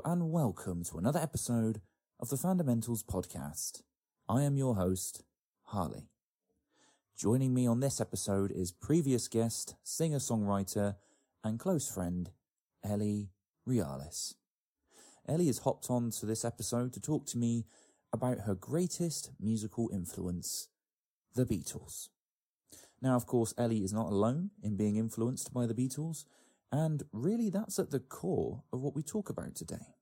And welcome to another episode of the Fundamentals Podcast. I am your host, Harley. Joining me on this episode is previous guest, singer songwriter, and close friend, Ellie Reales. Ellie has hopped on to this episode to talk to me about her greatest musical influence, the Beatles. Now, of course, Ellie is not alone in being influenced by the Beatles, and really that's at the core of what we talk about today.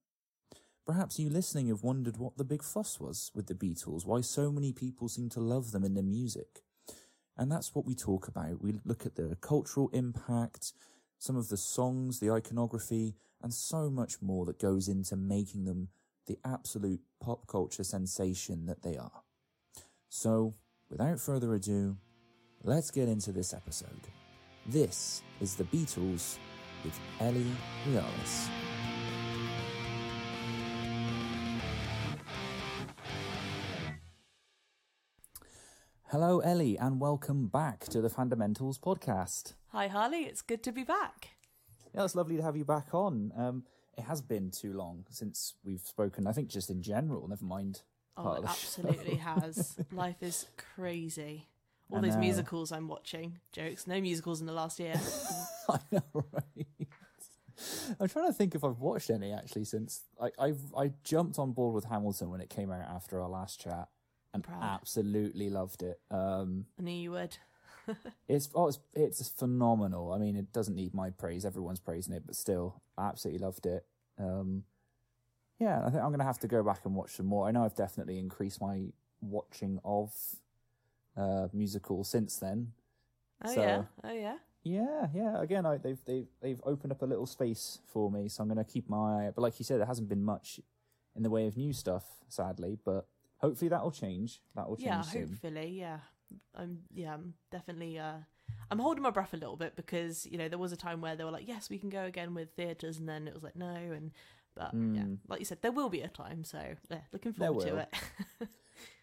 Perhaps you listening have wondered what the big fuss was with the Beatles, why so many people seem to love them in their music. And that's what we talk about. We look at the cultural impact, some of the songs, the iconography, and so much more that goes into making them the absolute pop culture sensation that they are. So, without further ado, let's get into this episode. This is The Beatles with Ellie Reales. Hello, Ellie, and welcome back to the Fundamentals podcast. Hi, Harley. It's good to be back. Yeah, it's lovely to have you back on. Um, it has been too long since we've spoken. I think just in general, never mind. Oh, it absolutely has. Life is crazy. All those musicals I'm watching. Jokes. No musicals in the last year. I know, right? I'm trying to think if I've watched any actually since I I've I jumped on board with Hamilton when it came out after our last chat and Proud. absolutely loved it. Um, I knew you would. it's oh, it's it's phenomenal. I mean, it doesn't need my praise. Everyone's praising it, but still, I absolutely loved it. Um, yeah, I think I'm gonna have to go back and watch some more. I know I've definitely increased my watching of uh, musicals since then. Oh So- yeah. Oh yeah. Yeah, yeah. Again, I, they've they've they've opened up a little space for me, so I'm going to keep my eye. But like you said, there hasn't been much in the way of new stuff, sadly. But hopefully that will change. That will change Yeah. soon. Hopefully. Yeah. I'm. Yeah. I'm definitely. Uh, I'm holding my breath a little bit because you know there was a time where they were like, yes, we can go again with theaters, and then it was like no, and but yeah, Mm. like you said, there will be a time. So yeah, looking forward to it.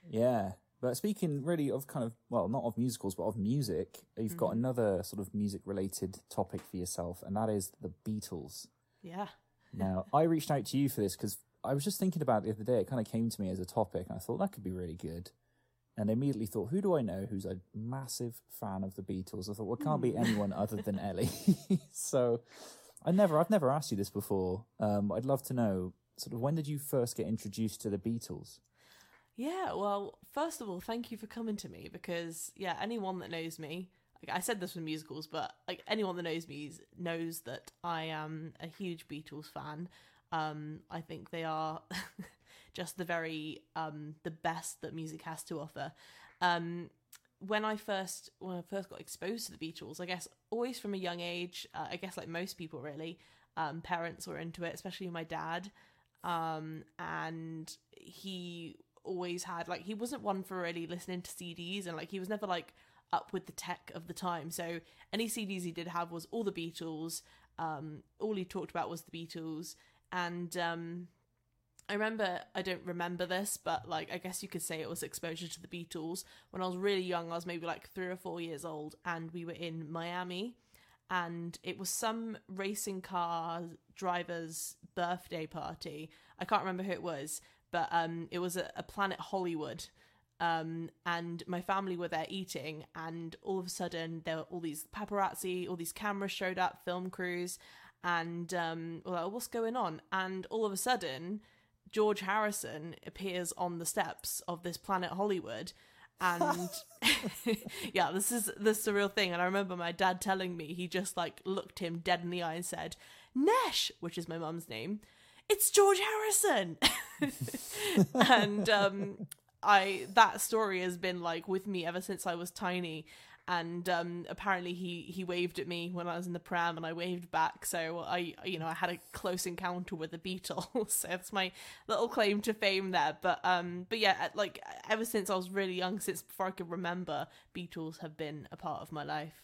Yeah. But speaking really of kind of well, not of musicals, but of music, you've got Mhm. another sort of music related topic for yourself, and that is the Beatles. yeah. Now, I reached out to you for this because I was just thinking about it the other day. It kind of came to me as a topic, and I thought that could be really good. And I immediately thought, who do I know who's a massive fan of the Beatles? I thought, well, it can't be Hmm. anyone other than Ellie. so, I never, I've never asked you this before. Um, I'd love to know, sort of, when did you first get introduced to the Beatles? Yeah, well, first of all, thank you for coming to me because yeah, anyone that knows me, like I said this for musicals, but like anyone that knows me knows that I am a huge Beatles fan. Um, I think they are just the very um the best that music has to offer. Um, when I first when I first got exposed to the Beatles, I guess always from a young age, uh, I guess like most people really, um, parents were into it, especially my dad. Um, and he always had like he wasn't one for really listening to CDs and like he was never like up with the tech of the time. So any CDs he did have was all the Beatles. Um, all he talked about was the Beatles, and um, I remember I don't remember this, but like I guess you could say it was exposure to the Beatles when I was really young. I was maybe like three or four years old, and we were in Miami, and it was some racing car driver's birthday party. I can't remember who it was, but um, it was a, a Planet Hollywood. Um, and my family were there eating, and all of a sudden there were all these paparazzi, all these cameras showed up, film crews, and um, we're like, what's going on? And all of a sudden, George Harrison appears on the steps of this Planet Hollywood. And yeah, this is this is the real thing. And I remember my dad telling me he just like looked him dead in the eye and said, Nesh, which is my mum's name, it's George Harrison. and um I that story has been like with me ever since I was tiny. And um, apparently he, he waved at me when I was in the pram, and I waved back. So I you know I had a close encounter with the Beatles. so that's my little claim to fame there. But um but yeah, like ever since I was really young, since before I could remember, Beatles have been a part of my life.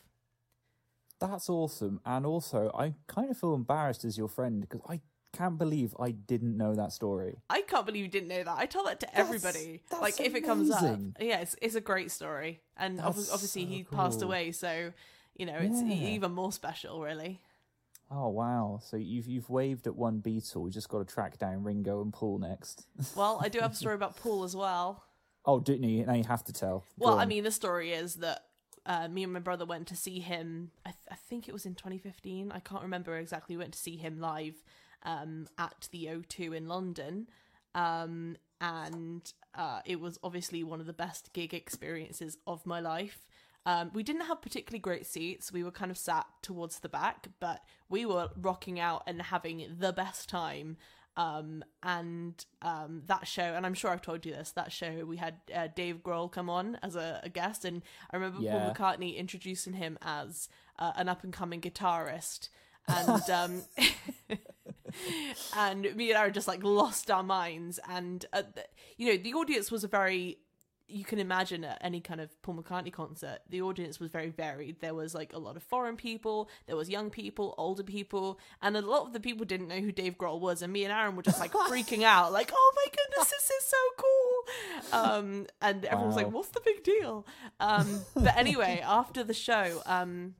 That's awesome. And also, I kind of feel embarrassed as your friend because I can't believe I didn't know that story. I can't believe you didn't know that. I tell that to That's- everybody. that's like if it comes up, amazing. yeah, it's it's a great story, and obviously so he passed away, so you know it's Yeah. even more special, really. Oh wow! So you've you've waved at one Beatle. You just got to track down Ringo and Paul next. Well, I do have a story about Paul as well. oh, do you? Now you have to tell. Go Well, I mean, the story is that uh, me and my brother went to see him. I, th- I think it was in 2015. I can't remember exactly. We went to see him live um, at the O2 in London, um, and uh, it was obviously one of the best gig experiences of my life. Um, we didn't have particularly great seats. We were kind of sat towards the back, but we were rocking out and having the best time. Um, and um, that show, and I'm sure I've told you this, that show we had uh, Dave Grohl come on as a, a guest, and I remember Yeah. Paul McCartney introducing him as uh, an up and coming guitarist, and um, and me and Aaron just like lost our minds, and uh, you know the audience was a very you can imagine at any kind of Paul McCartney concert, the audience was very varied. There was like a lot of foreign people, there was young people, older people, and a lot of the people didn't know who Dave Grohl was. And me and Aaron were just like freaking out, like, "Oh my goodness, this is so cool!" Um, and everyone was like, "What's the big deal?" Um, but anyway, after the show, um,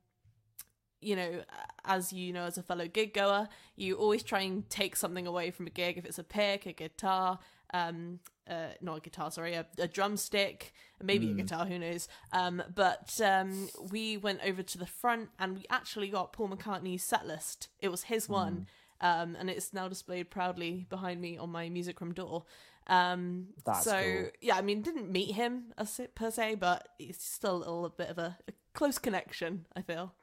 you know, as you know, as a fellow gig goer, you always try and take something away from a gig. If it's a pick, a guitar, um, uh, not a guitar, sorry, a, a drumstick, maybe a guitar, who knows. Um, but um, we went over to the front and we actually got Paul McCartney's set list. It was his one, um, and it's now displayed proudly behind me on my music room door. Um, That's so cool. yeah, I mean, didn't meet him as, per se, but it's still a little bit of a, a close connection. I feel.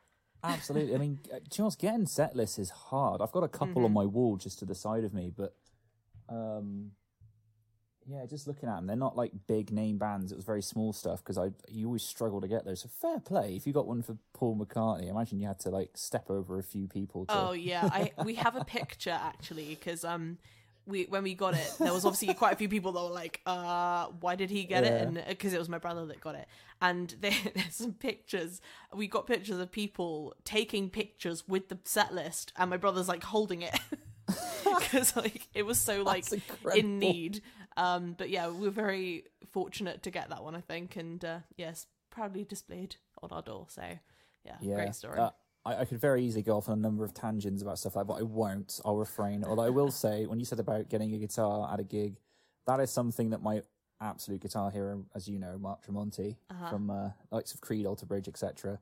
Absolutely. I mean, uh, know what's getting set lists is hard. I've got a couple Mm-hmm. on my wall just to the side of me, but um, yeah, just looking at them, they're not like big name bands. It was very small stuff because I you always struggle to get those. So fair play. If you got one for Paul McCartney, imagine you had to like step over a few people. To... Oh yeah, I we have a picture actually because um we when we got it there was obviously quite a few people that were like uh why did he get it? And because it was my brother that got it. And there, there's some pictures. We got pictures of people taking pictures with the set list and my brother's like holding it. Because like it was so like in need. Um but yeah we were very fortunate to get that one I think. And uh yes proudly displayed on our door. So yeah, Yeah, great story. Uh, I, I could very easily go off on a number of tangents about stuff like that, but I won't. I'll refrain. Although I will say, when you said about getting a guitar at a gig, that is something that my absolute guitar hero, as you know, Mark Tremonti Uh-huh. from uh, likes of Creed, Alter Bridge, etc.,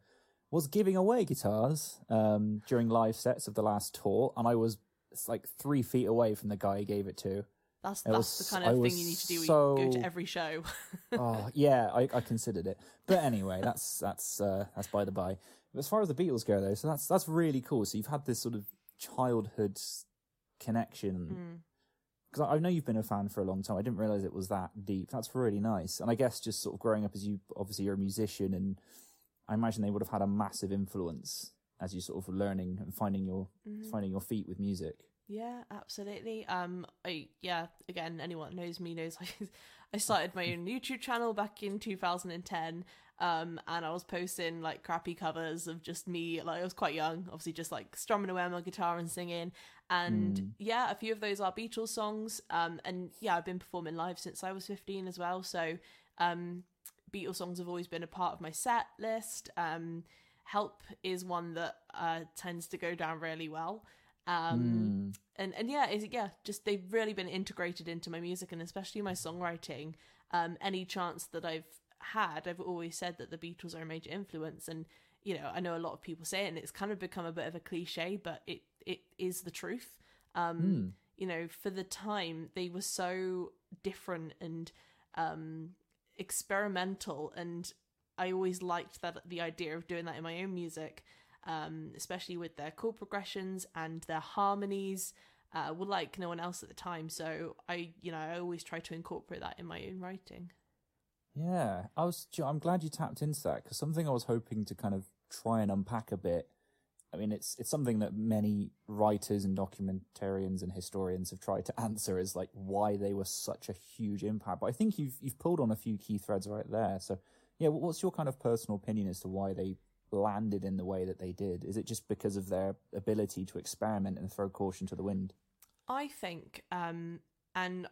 was giving away guitars um, during live sets of the last tour, and I was like three feet away from the guy he gave it to. That's It that's was- the kind of was thing you need to do when you go to every show. oh yeah, I, I considered it, but anyway, that's that's uh, that's by the by. As far as the Beatles go, though, so that's that's really cool. So you've had this sort of childhood connection Mm. because I, I know you've been a fan for a long time. I didn't realize it was that deep. That's really nice. And I guess just sort of growing up as you obviously you're a musician, and I imagine they would have had a massive influence as you sort of learning and finding your Mm-hmm. finding your feet with music. Yeah, absolutely. Um, I yeah. Again, anyone that knows me knows I, I started my own YouTube channel back in 2010. Um, and I was posting like crappy covers of just me. Like I was quite young, obviously, just like strumming away on my guitar and singing. And yeah, a few of those are Beatles songs. Um, and yeah, I've been performing live since I was 15 as well. So, um, Beatles songs have always been a part of my set list. Um, Help is one that uh, tends to go down really well. Um, and and yeah, is yeah, just they've really been integrated into my music and especially my songwriting. Um, any chance that I've had, I've always said that the Beatles are a major influence, and you know, I know a lot of people say it, and it's kind of become a bit of a cliche, but it it is the truth. Um, You know, for the time, they were so different and um, experimental, and I always liked that the idea of doing that in my own music, um, especially with their chord progressions and their harmonies. Uh, were like no one else at the time, so I, you know, I always try to incorporate that in my own writing. Yeah, I was. I'm glad you tapped into that because something I was hoping to kind of try and unpack a bit. I mean, it's it's something that many writers and documentarians and historians have tried to answer is like why they were such a huge impact. But I think you've you've pulled on a few key threads right there. So yeah, what's your kind of personal opinion as to why they landed in the way that they did? Is it just because of their ability to experiment and throw caution to the wind? I think, um, and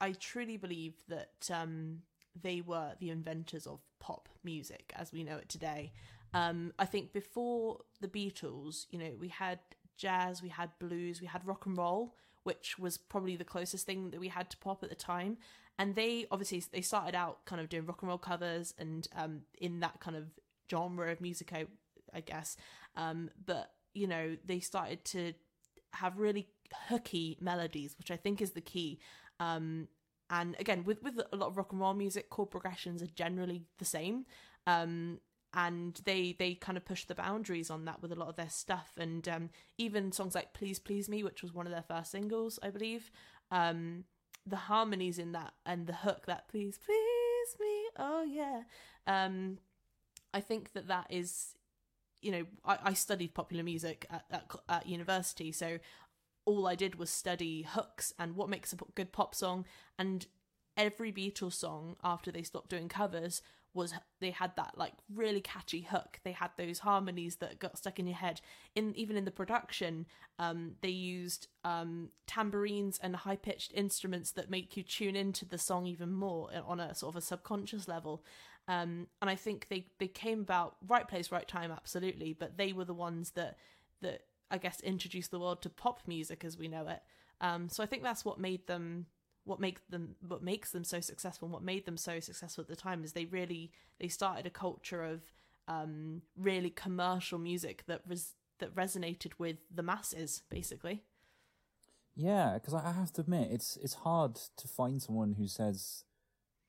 I truly believe that um, they were the inventors of pop music as we know it today. Um, I think before the Beatles, you know, we had jazz, we had blues, we had rock and roll, which was probably the closest thing that we had to pop at the time. And they obviously they started out kind of doing rock and roll covers and um, in that kind of genre of music, I, I guess. Um, but you know they started to have really hooky melodies, which I think is the key. Um, and again, with with a lot of rock and roll music, chord progressions are generally the same. Um, and they they kind of push the boundaries on that with a lot of their stuff and um, even songs like please please me which was one of their first singles i believe um, the harmonies in that and the hook that please please me oh yeah um, i think that that is you know i, I studied popular music at, at, at university so all i did was study hooks and what makes a good pop song and every beatles song after they stopped doing covers was they had that like really catchy hook. They had those harmonies that got stuck in your head. In even in the production um, they used um, tambourines and high pitched instruments that make you tune into the song even more on a sort of a subconscious level. Um, and i think they they came about right place right time absolutely but they were the ones that that i guess introduced the world to pop music as we know it um, so i think that's what made them what makes them what makes them so successful and what made them so successful at the time is they really they started a culture of um, really commercial music that res- that resonated with the masses basically yeah because i have to admit it's it's hard to find someone who says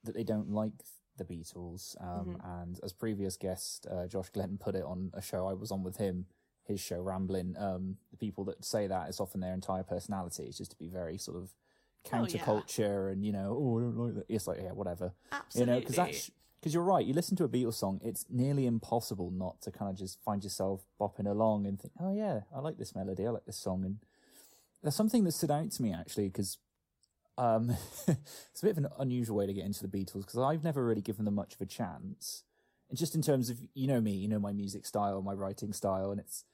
that they don't like the beatles um, mm-hmm. and as previous guest uh, josh glenn put it on a show i was on with him his show rambling um, the people that say that it's often their entire personality it's just to be very sort of counterculture oh, yeah. and you know oh I don't like that. It's like yeah whatever. Absolutely. You know because that's because you're right. You listen to a Beatles song, it's nearly impossible not to kind of just find yourself bopping along and think, oh yeah, I like this melody, I like this song. And there's something that stood out to me actually because um, it's a bit of an unusual way to get into the Beatles because I've never really given them much of a chance. And just in terms of you know me, you know my music style, my writing style, and it's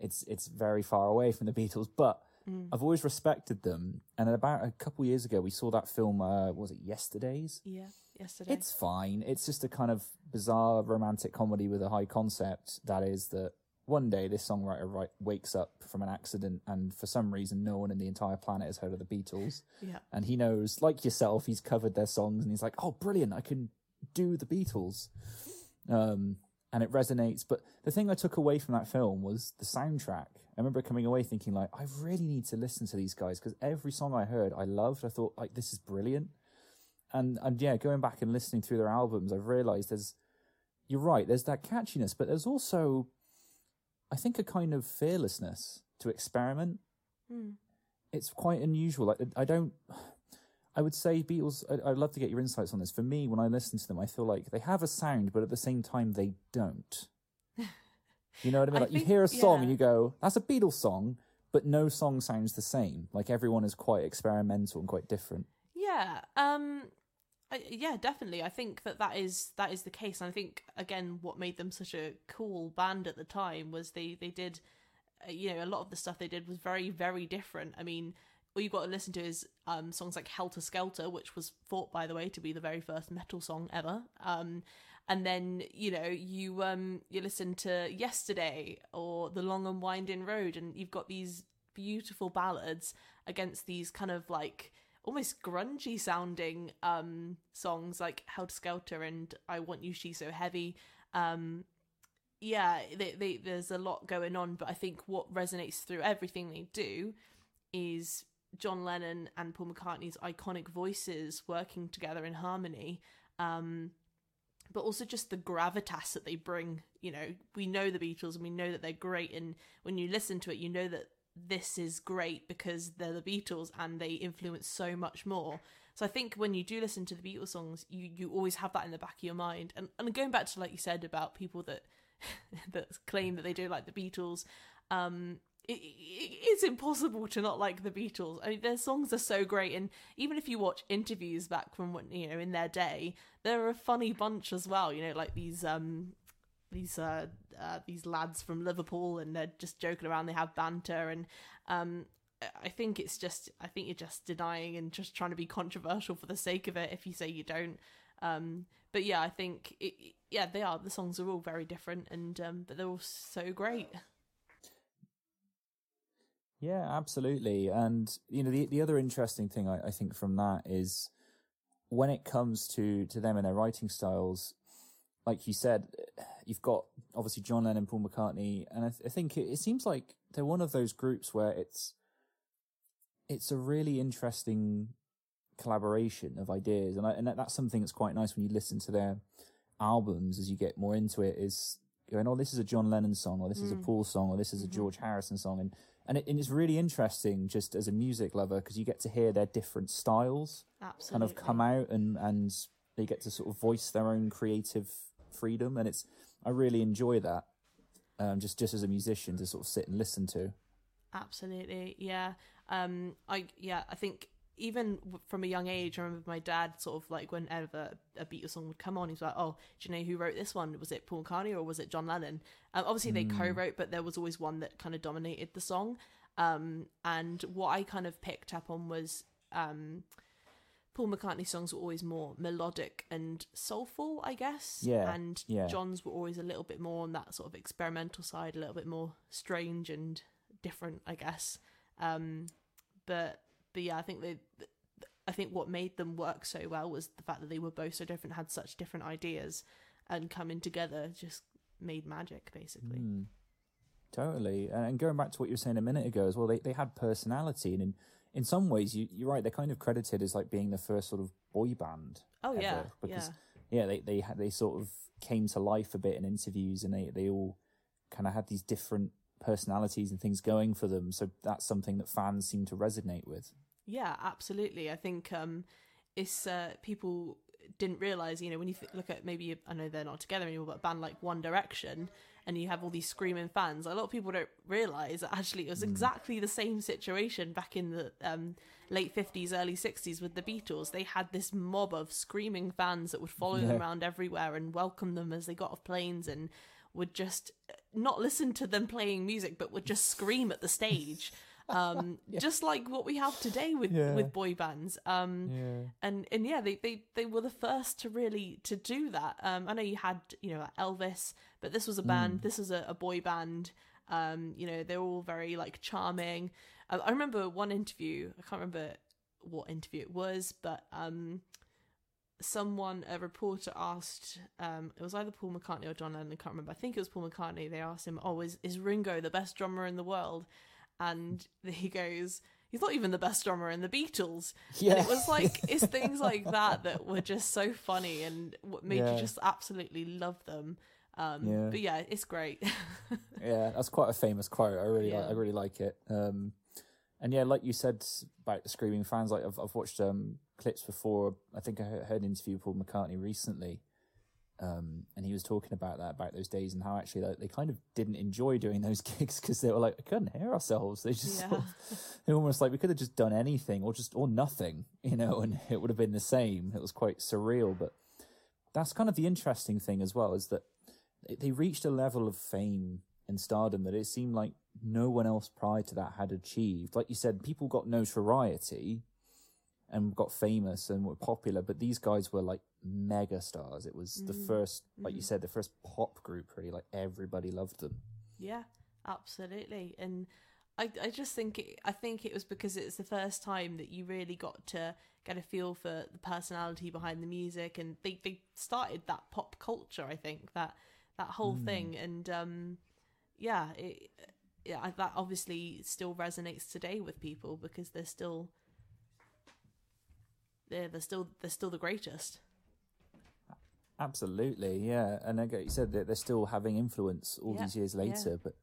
it's it's very far away from the Beatles, but Mm. I've always respected them. And about a couple years ago, we saw that film. Uh, was it Yesterdays? Yeah, yesterday. It's fine. It's just a kind of bizarre romantic comedy with a high concept. That is that one day this songwriter right, wakes up from an accident, and for some reason, no one in the entire planet has heard of the Beatles. yeah. And he knows, like yourself, he's covered their songs, and he's like, "Oh, brilliant! I can do the Beatles." Um, and it resonates. But the thing I took away from that film was the soundtrack. I remember coming away thinking like, I really need to listen to these guys because every song I heard, I loved. I thought like, this is brilliant. And, and yeah, going back and listening through their albums, I've realized there's, you're right. There's that catchiness, but there's also, I think a kind of fearlessness to experiment. Mm. It's quite unusual. Like I don't, I would say Beatles. I'd love to get your insights on this. For me, when I listen to them, I feel like they have a sound, but at the same time, they don't. You know what I mean? I like think, you hear a song yeah. and you go, "That's a Beatles song," but no song sounds the same. Like everyone is quite experimental and quite different. Yeah. Um. I, yeah, definitely. I think that that is that is the case. And I think again, what made them such a cool band at the time was they they did, uh, you know, a lot of the stuff they did was very very different. I mean, all you've got to listen to is um, songs like Helter Skelter, which was thought, by the way, to be the very first metal song ever. Um, and then you know you um, you listen to Yesterday or The Long and Winding Road, and you've got these beautiful ballads against these kind of like almost grungy sounding um, songs like Helter Skelter and I Want You She's So Heavy. Um, yeah, they, they, there's a lot going on, but I think what resonates through everything they do is John Lennon and Paul McCartney's iconic voices working together in harmony. Um, but also just the gravitas that they bring. You know, we know the Beatles and we know that they're great, and when you listen to it, you know that this is great because they're the Beatles and they influence so much more. So I think when you do listen to the Beatles songs, you you always have that in the back of your mind. And and going back to like you said about people that that claim that they don't like the Beatles, um, it, it is impossible to not like the Beatles. I mean, their songs are so great, and even if you watch interviews back from when you know in their day, they're a funny bunch as well. You know, like these um these uh, uh these lads from Liverpool, and they're just joking around. They have banter, and um I think it's just I think you're just denying and just trying to be controversial for the sake of it if you say you don't. Um, but yeah, I think it, yeah they are. The songs are all very different, and um, but they're all so great. Yeah, absolutely. And you know, the the other interesting thing I, I think from that is when it comes to to them and their writing styles, like you said, you've got obviously John Lennon, Paul McCartney, and I, th- I think it, it seems like they're one of those groups where it's it's a really interesting collaboration of ideas, and I, and that's something that's quite nice when you listen to their albums as you get more into it. Is going, oh, this is a John Lennon song, or this is a Paul song, or this is a George Harrison song, and and, it, and it's really interesting just as a music lover because you get to hear their different styles Absolutely. kind of come out and and they get to sort of voice their own creative freedom, and it's I really enjoy that. Um, just just as a musician to sort of sit and listen to. Absolutely, yeah. Um, I yeah, I think even from a young age, I remember my dad sort of like whenever a Beatles song would come on, he's like, "Oh, do you know who wrote this one? Was it Paul McCartney or was it John Lennon?" Um, obviously, they co-wrote, but there was always one that kind of dominated the song. Um, and what I kind of picked up on was um, Paul McCartney's songs were always more melodic and soulful, I guess. Yeah, And yeah. John's were always a little bit more on that sort of experimental side, a little bit more strange and different, I guess. Um, but but yeah, I think they. I think what made them work so well was the fact that they were both so different, had such different ideas, and coming together just made magic, basically. Mm. Totally. And going back to what you were saying a minute ago as well, they, they had personality. And in, in some ways, you, you're right, they're kind of credited as like being the first sort of boy band. Oh ever, yeah, because yeah, yeah, they they had, they sort of came to life a bit in interviews, and they they all kind of had these different personalities and things going for them. So that's something that fans seem to resonate with. yeah, absolutely. I think um, it's uh, people didn't realize, you know, when you th- look at maybe I know they're not together anymore, but a band like One Direction, and you have all these screaming fans. A lot of people don't realize that actually it was exactly the same situation back in the um, late fifties, early sixties with the Beatles. They had this mob of screaming fans that would follow Yeah. them around everywhere and welcome them as they got off planes and would just not listen to them playing music, but would just scream at the stage. Um, just like what we have today with Yeah. with boy bands. Um, Yeah. and and yeah, they, they they were the first to really to do that. Um, I know you had you know Elvis, but this was a band. This was a, a boy band. Um, you know, they're all very like charming. I, I remember one interview. I can't remember what interview it was, but um, someone a reporter asked. Um, it was either Paul McCartney or John Lennon. I can't remember. I think it was Paul McCartney. They asked him, "Oh, is is Ringo the best drummer in the world?" And he goes. He's not even the best drummer in the Beatles. Yeah. And it was like it's things like that that were just so funny and what made Yeah. you just absolutely love them. Um, Yeah. But yeah, it's great. Yeah, that's quite a famous quote. I really, like, Yeah. I really like it. Um, and yeah, like you said about the screaming fans, like I've, I've watched um, clips before. I think I heard an interview with Paul McCartney recently, um, and he was talking about that, about those days, and how actually like, they kind of didn't enjoy doing those gigs because they were like, I couldn't hear ourselves. They just, sort of, they were almost like we could have just done anything or just or nothing, you know, and it would have been the same. It was quite surreal, but that's kind of the interesting thing as well is that they reached a level of fame and stardom that it seemed like no one else prior to that had achieved. Like you said, people got notoriety and got famous and were popular, but these guys were like mega stars. It was the mm. first, like you mm-hmm. said, the first pop group really, like everybody loved them. yeah, absolutely. And I, I just think it, I think it was because it's the first time that you really got to get a feel for the personality behind the music, and they, they started that pop culture. I think that that whole mm. thing, and um, yeah, it, yeah, that obviously still resonates today with people because they're still they're they're still they're still the greatest. Absolutely, yeah. And like you said, that they're still having influence all Yeah, these years yeah. later. But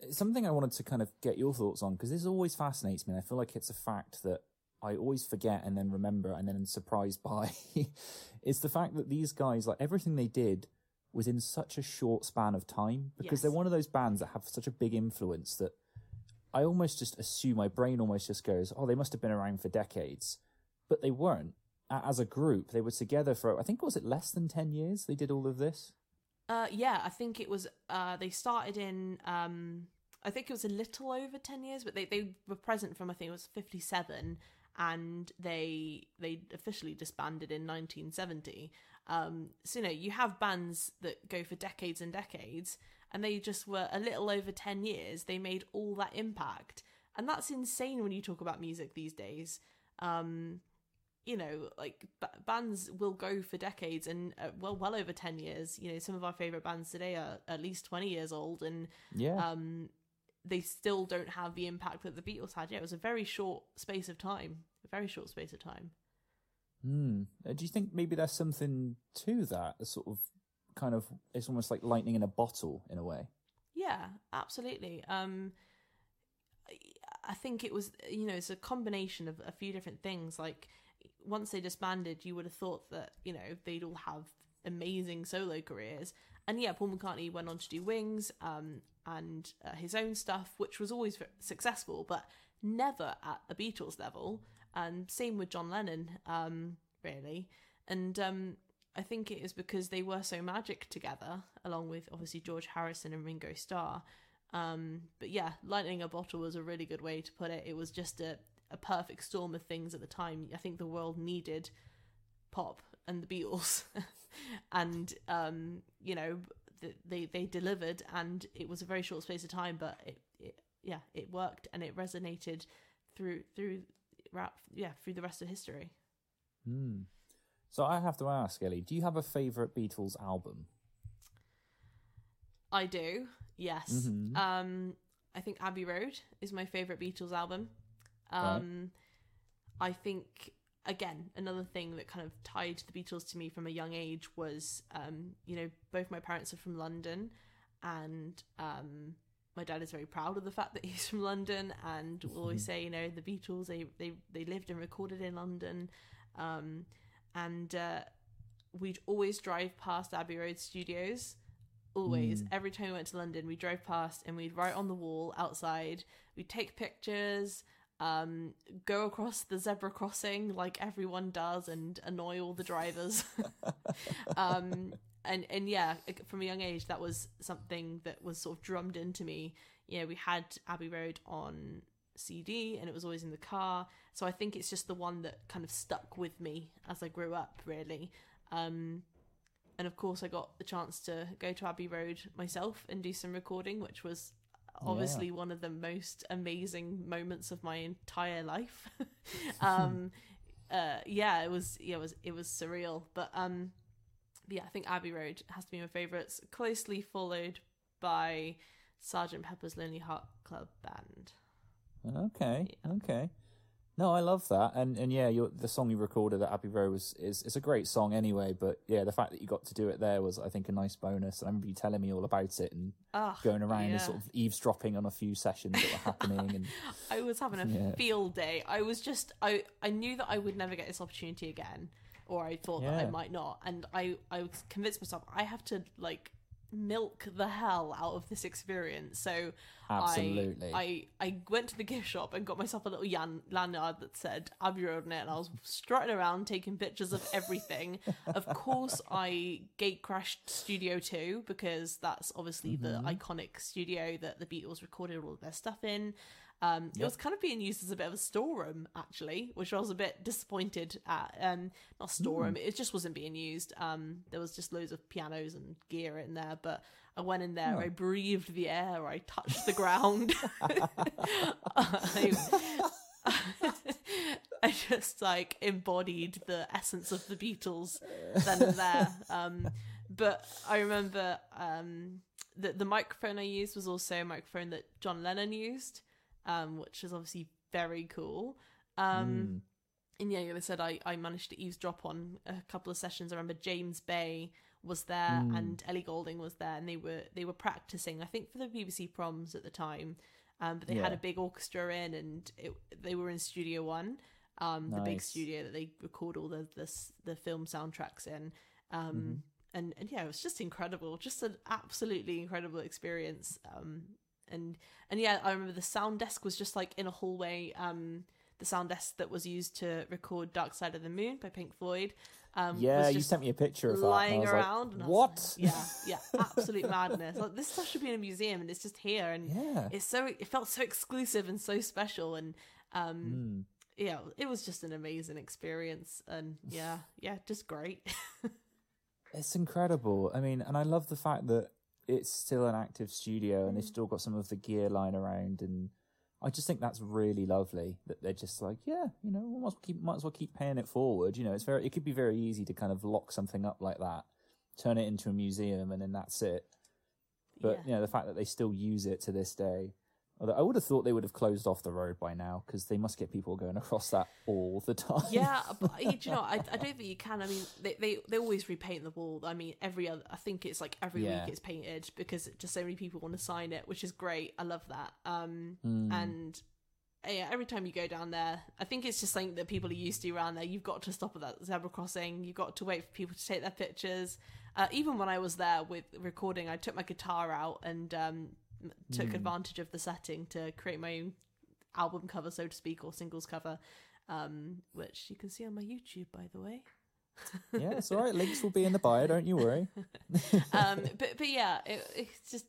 it's something I wanted to kind of get your thoughts on because this always fascinates me. And I feel like it's a fact that I always forget and then remember and then surprised by. it's the fact that these guys, like everything they did, was in such a short span of time because they're one of those bands that have such a big influence that I almost just assume my brain almost just goes, oh, they must have been around for decades, but they weren't. As a group, they were together for I think was it less than ten years. They did all of this. Uh, yeah, I think it was. Uh, they started in. Um, I think it was a little over ten years, but they, they were present from I think it was fifty seven, and they they officially disbanded in nineteen seventy. Um, so you know you have bands that go for decades and decades, and they just were a little over ten years. They made all that impact. and that's insane when you talk about music these days. Um, you know, like b- bands will go for decades and uh, well, well over ten years. You know, some of our favorite bands today are at least twenty years old, and Yeah. um, they still don't have the impact that the Beatles had. Yeah, it was a very short space of time, a very short space of time. Uh, Do you think maybe there's something to that? A sort of kind of it's almost like lightning in a bottle in a way. Yeah, absolutely. Um, I- I think it was, you know, it's a combination of a few different things. Like once they disbanded, you would have thought that you know they'd all have amazing solo careers, and yeah, Paul McCartney went on to do Wings um, and uh, his own stuff, which was always successful, but never at a Beatles level. And same with John Lennon, um, really. And um, I think it is because they were so magic together, along with obviously George Harrison and Ringo Starr. Um, but yeah, lightning a bottle was a really good way to put it. It was just a, a perfect storm of things at the time. I think the world needed pop and the Beatles, and um, you know they they delivered, and it was a very short space of time, but it, it yeah it worked and it resonated through through ra- yeah through the rest of history. Hmm. So I have to ask, Ellie, do you have a favorite Beatles album? I do, yes. Mhm. Um, I think Abbey Road is my favorite Beatles album. Um, I think again another thing that kind of tied the Beatles to me from a young age was, um, you know, both my parents are from London, and um, my dad is very proud of the fact that he's from London, and will always say, you know, the Beatles they they they lived and recorded in London, um, and uh, we'd always drive past Abbey Road Studios always. Mm. every time we went to london we drove past and we'd write on the wall outside. We'd take pictures um go across the zebra crossing like everyone does and annoy all the drivers. Um and and yeah from a young age that was something that was sort of drummed into me you know we had abbey road on cd and it was always in the car so i think it's just the one that kind of stuck with me as i grew up really um and of course I got the chance to go to Abbey Road myself and do some recording, which was obviously one of the most amazing moments of my entire life. um, uh, yeah, it was. Yeah, it was. It was surreal. But um, yeah, I think Abbey Road has to be my favourites, closely followed by Sergeant Pepper's Lonely Heart Club Band. Okay, okay. No, I love that, and and yeah, the song you recorded at Abbey Road was is it's a great song anyway. But yeah, the fact that you got to do it there was, I think, a nice bonus. And I remember you telling me all about it and going around and sort of eavesdropping on a few sessions that were happening. And I was having a Yeah. field day. I was just I I knew that I would never get this opportunity again, or I thought that I might not, and I I was convinced myself I have to like milk the hell out of this experience. So Absolutely. I I, I went to the gift shop and got myself a little yan- lanyard that said Abbey Road on it, and I was strutting around taking pictures of everything. of course, I gate crashed Studio Two because that's obviously the mm-hmm. iconic studio that the Beatles recorded all of their stuff in. Um, It was kind of being used as a bit of a storeroom, actually, which I was a bit disappointed at. Um, not storeroom, it just wasn't being used. Um, there was just loads of pianos and gear in there, but I went in there, I breathed the air, I touched the ground. I, I just like embodied the essence of the Beatles then and there. Um, but I remember um, that the microphone I used was also a microphone that John Lennon used, um, which is obviously very cool. Um, And yeah, like I said, I, I managed to eavesdrop on a couple of sessions. I remember James Bay was there and Ellie Goulding was there, and they were they were practicing. I think for the BBC proms at the time, um, but they had a big orchestra in, and it, they were in Studio One, um, the big studio that they record all the the, the film soundtracks in. Um, and and yeah, it was just incredible, just an absolutely incredible experience. Um, and and yeah, I remember the sound desk was just like in a hallway. Um, the sound desk that was used to record "Dark Side of the Moon" by Pink Floyd. Um, yeah, you sent me a picture of that. lying was around. Like, what? like, yeah, yeah, absolute madness. Like this stuff should be in a museum, and it's just here, and Yeah. it's so it felt so exclusive and so special, and um, Mm. yeah, it was just an amazing experience, and yeah, yeah, just great. It's incredible. I mean, and I love the fact that it's still an active studio and they've mm. still got some of the gear lying around and I just think that's really lovely that they're just like, yeah, you know, might as well keep, might as well keep paying it forward. You know, it's very, it could be very easy to kind of lock something up like that, turn it into a museum, and then that's it. But Yeah. you know, the fact that they still use it to this day, although I would have thought they would have closed off the road by now because they must get people going across that all the time. Yeah, but you know, I, I don't think you can. I mean, they, they they always repaint the wall. I mean, every other, I think it's like every Yeah. week it's painted because just so many people want to sign it, which is great. I love that. Um, Mm. and yeah, every time you go down there, I think it's just something that people are used to around there. You've got to stop at that zebra crossing. You've got to wait for people to take their pictures. Uh, even when I was there with recording, I took my guitar out and um, took Mm. advantage of the setting to create my own album cover, so to speak, or singles cover, um, which you can see on my YouTube, by the way. yeah, it's all right. Links will be in the bio. Don't you worry. um, but but yeah, it, it's just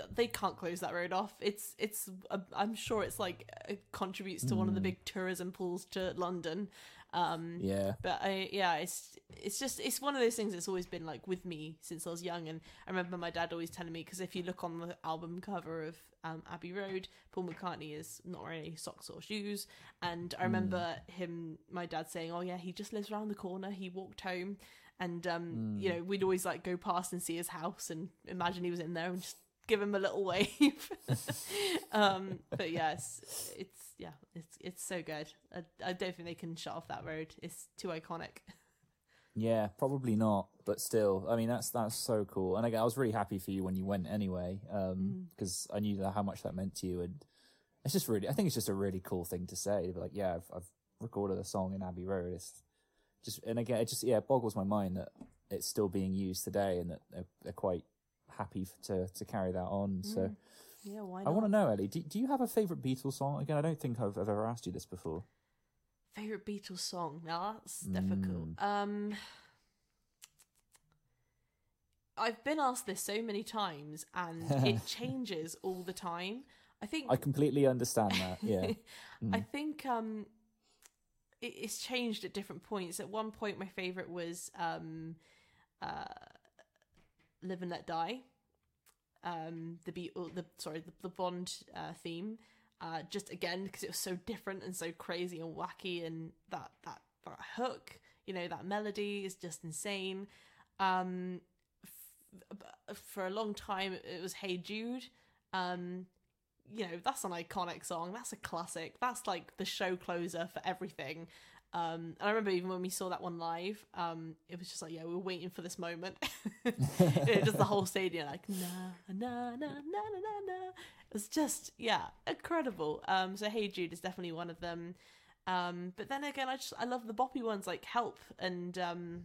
uh, they can't close that road off. It's it's uh, I'm sure it's like it contributes to one of the Mm. big tourism pools to London. Um, Yeah. but I yeah, it's it's just it's one of those things that's always been like with me since I was young, and I remember my dad always telling me because if you look on the album cover of um, Abbey Road, Paul McCartney is not wearing any socks or shoes, and I remember him, my dad saying, "Oh yeah, he just lives around the corner. He walked home." And um, you know, we'd always like go past and see his house and imagine he was in there and just give him a little wave. um, but yes, it's, yeah, it's it's so good. I, I don't think they can shut off that road. It's too iconic. Yeah, probably not, but still, I mean, that's that's so cool. And again, I was really happy for you when you went anyway, Mm. because I knew that how much that meant to you, and it's just really, I think it's just a really cool thing to say. To be like, yeah, I've, I've recorded a song in Abbey Road. It's just, and again, it just yeah, it boggles my mind that it's still being used today, and that they're, they're quite happy to to carry that on. So Yeah, why Not? I want to know, Ellie, do, do you have a favorite Beatles song? Again, I don't think I've, I've ever asked you this before. Favorite Beatles song? Now that's Mm. difficult. Um, I've been asked this so many times, and it changes all the time. I think I completely understand that. Yeah. I think um, it, it's changed at different points. At one point, my favorite was um, uh, "Live and Let Die." Um, the beat, the sorry, the, the Bond uh, theme. Uh, just again because it was so different and so crazy and wacky, and that that that hook, you know, that melody is just insane. Um, f- for a long time, it was "Hey Jude." Um, you know that's an iconic song that's a classic that's like the show closer for everything um and i remember even when we saw that one live um it was just like yeah we were waiting for this moment. Just the whole stadium like na na na na na na it was just yeah incredible. Um so hey jude is definitely one of them. Um but then again i just i love the boppy ones like help and um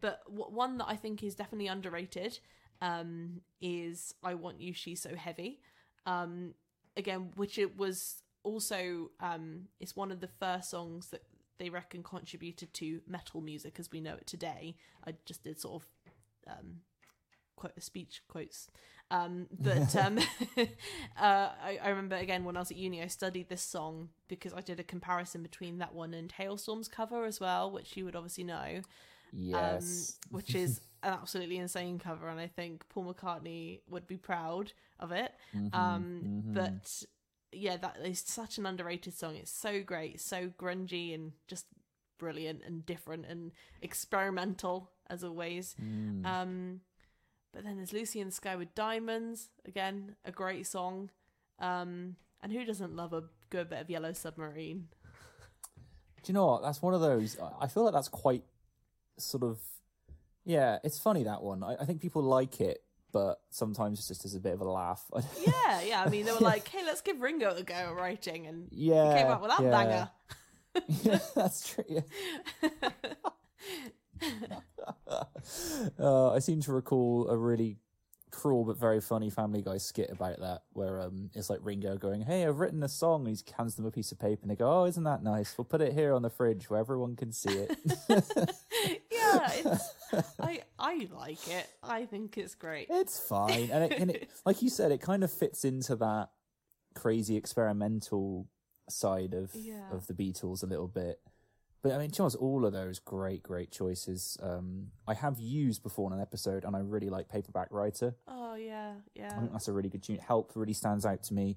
but w- one that i think is definitely underrated um is i want you she's so heavy. Um again which it was also um it's one of the first songs that they reckon contributed to metal music as we know it today. I just did sort of um quote speech quotes. Um but um uh I, I remember again when i was at uni i studied this song because i did a comparison between that one and Halestorm's cover as well which you would obviously know. Yes. um, which is an absolutely insane cover, and I think Paul McCartney would be proud of it. Mm-hmm, Um, But yeah, that is such an underrated song. It's so great, so grungy, and just brilliant and different and experimental as always. Mm. Um, but then there's Lucy in the Sky with Diamonds, again, a great song. Um, and who doesn't love a good bit of Yellow Submarine? Do you know what? That's one of those. I- feel like that's quite sort of. Yeah, it's funny that one. I, I think people like it, but sometimes it's just as a bit of a laugh. Yeah, yeah. I mean, they were like, "Hey, let's give Ringo a go at writing," and yeah, he came up with that yeah. banger. yeah, that's true. Yeah. uh, I seem to recall a really cruel but very funny Family Guy skit about that, where um, it's like Ringo going, "Hey, I've written a song." And he hands them a piece of paper, and they go, "Oh, isn't that nice? We'll put it here on the fridge where everyone can see it." yeah, it's, I I like it. I think it's great. It's fine, and it, and it, like you said, it kind of fits into that crazy experimental side of Yeah. of the Beatles a little bit. But I mean, Charles, all of those great, great choices. Um, I have used before in an episode, and I really like Paperback Writer. Oh yeah, yeah. I think that's a really good tune. Help really stands out to me.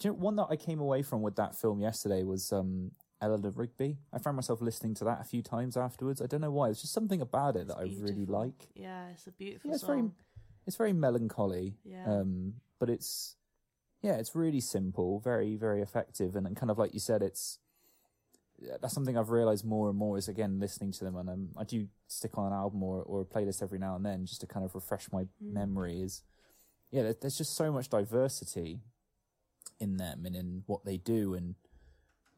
Do you know, one that I came away from with that film yesterday was um, Eleanor Rigby. I found myself listening to that a few times afterwards. I don't know why. There's just something about it that I really like. Yeah, it's a beautiful Yeah, it's song. very it's very melancholy. Yeah. Um, but it's yeah, it's really simple, very very effective, and, and kind of like you said, it's that's something I've realized more and more is again listening to them, and um, I do stick on an album or or a playlist every now and then just to kind of refresh my Mm. memory. Is yeah, there, there's just so much diversity in them and in what they do, and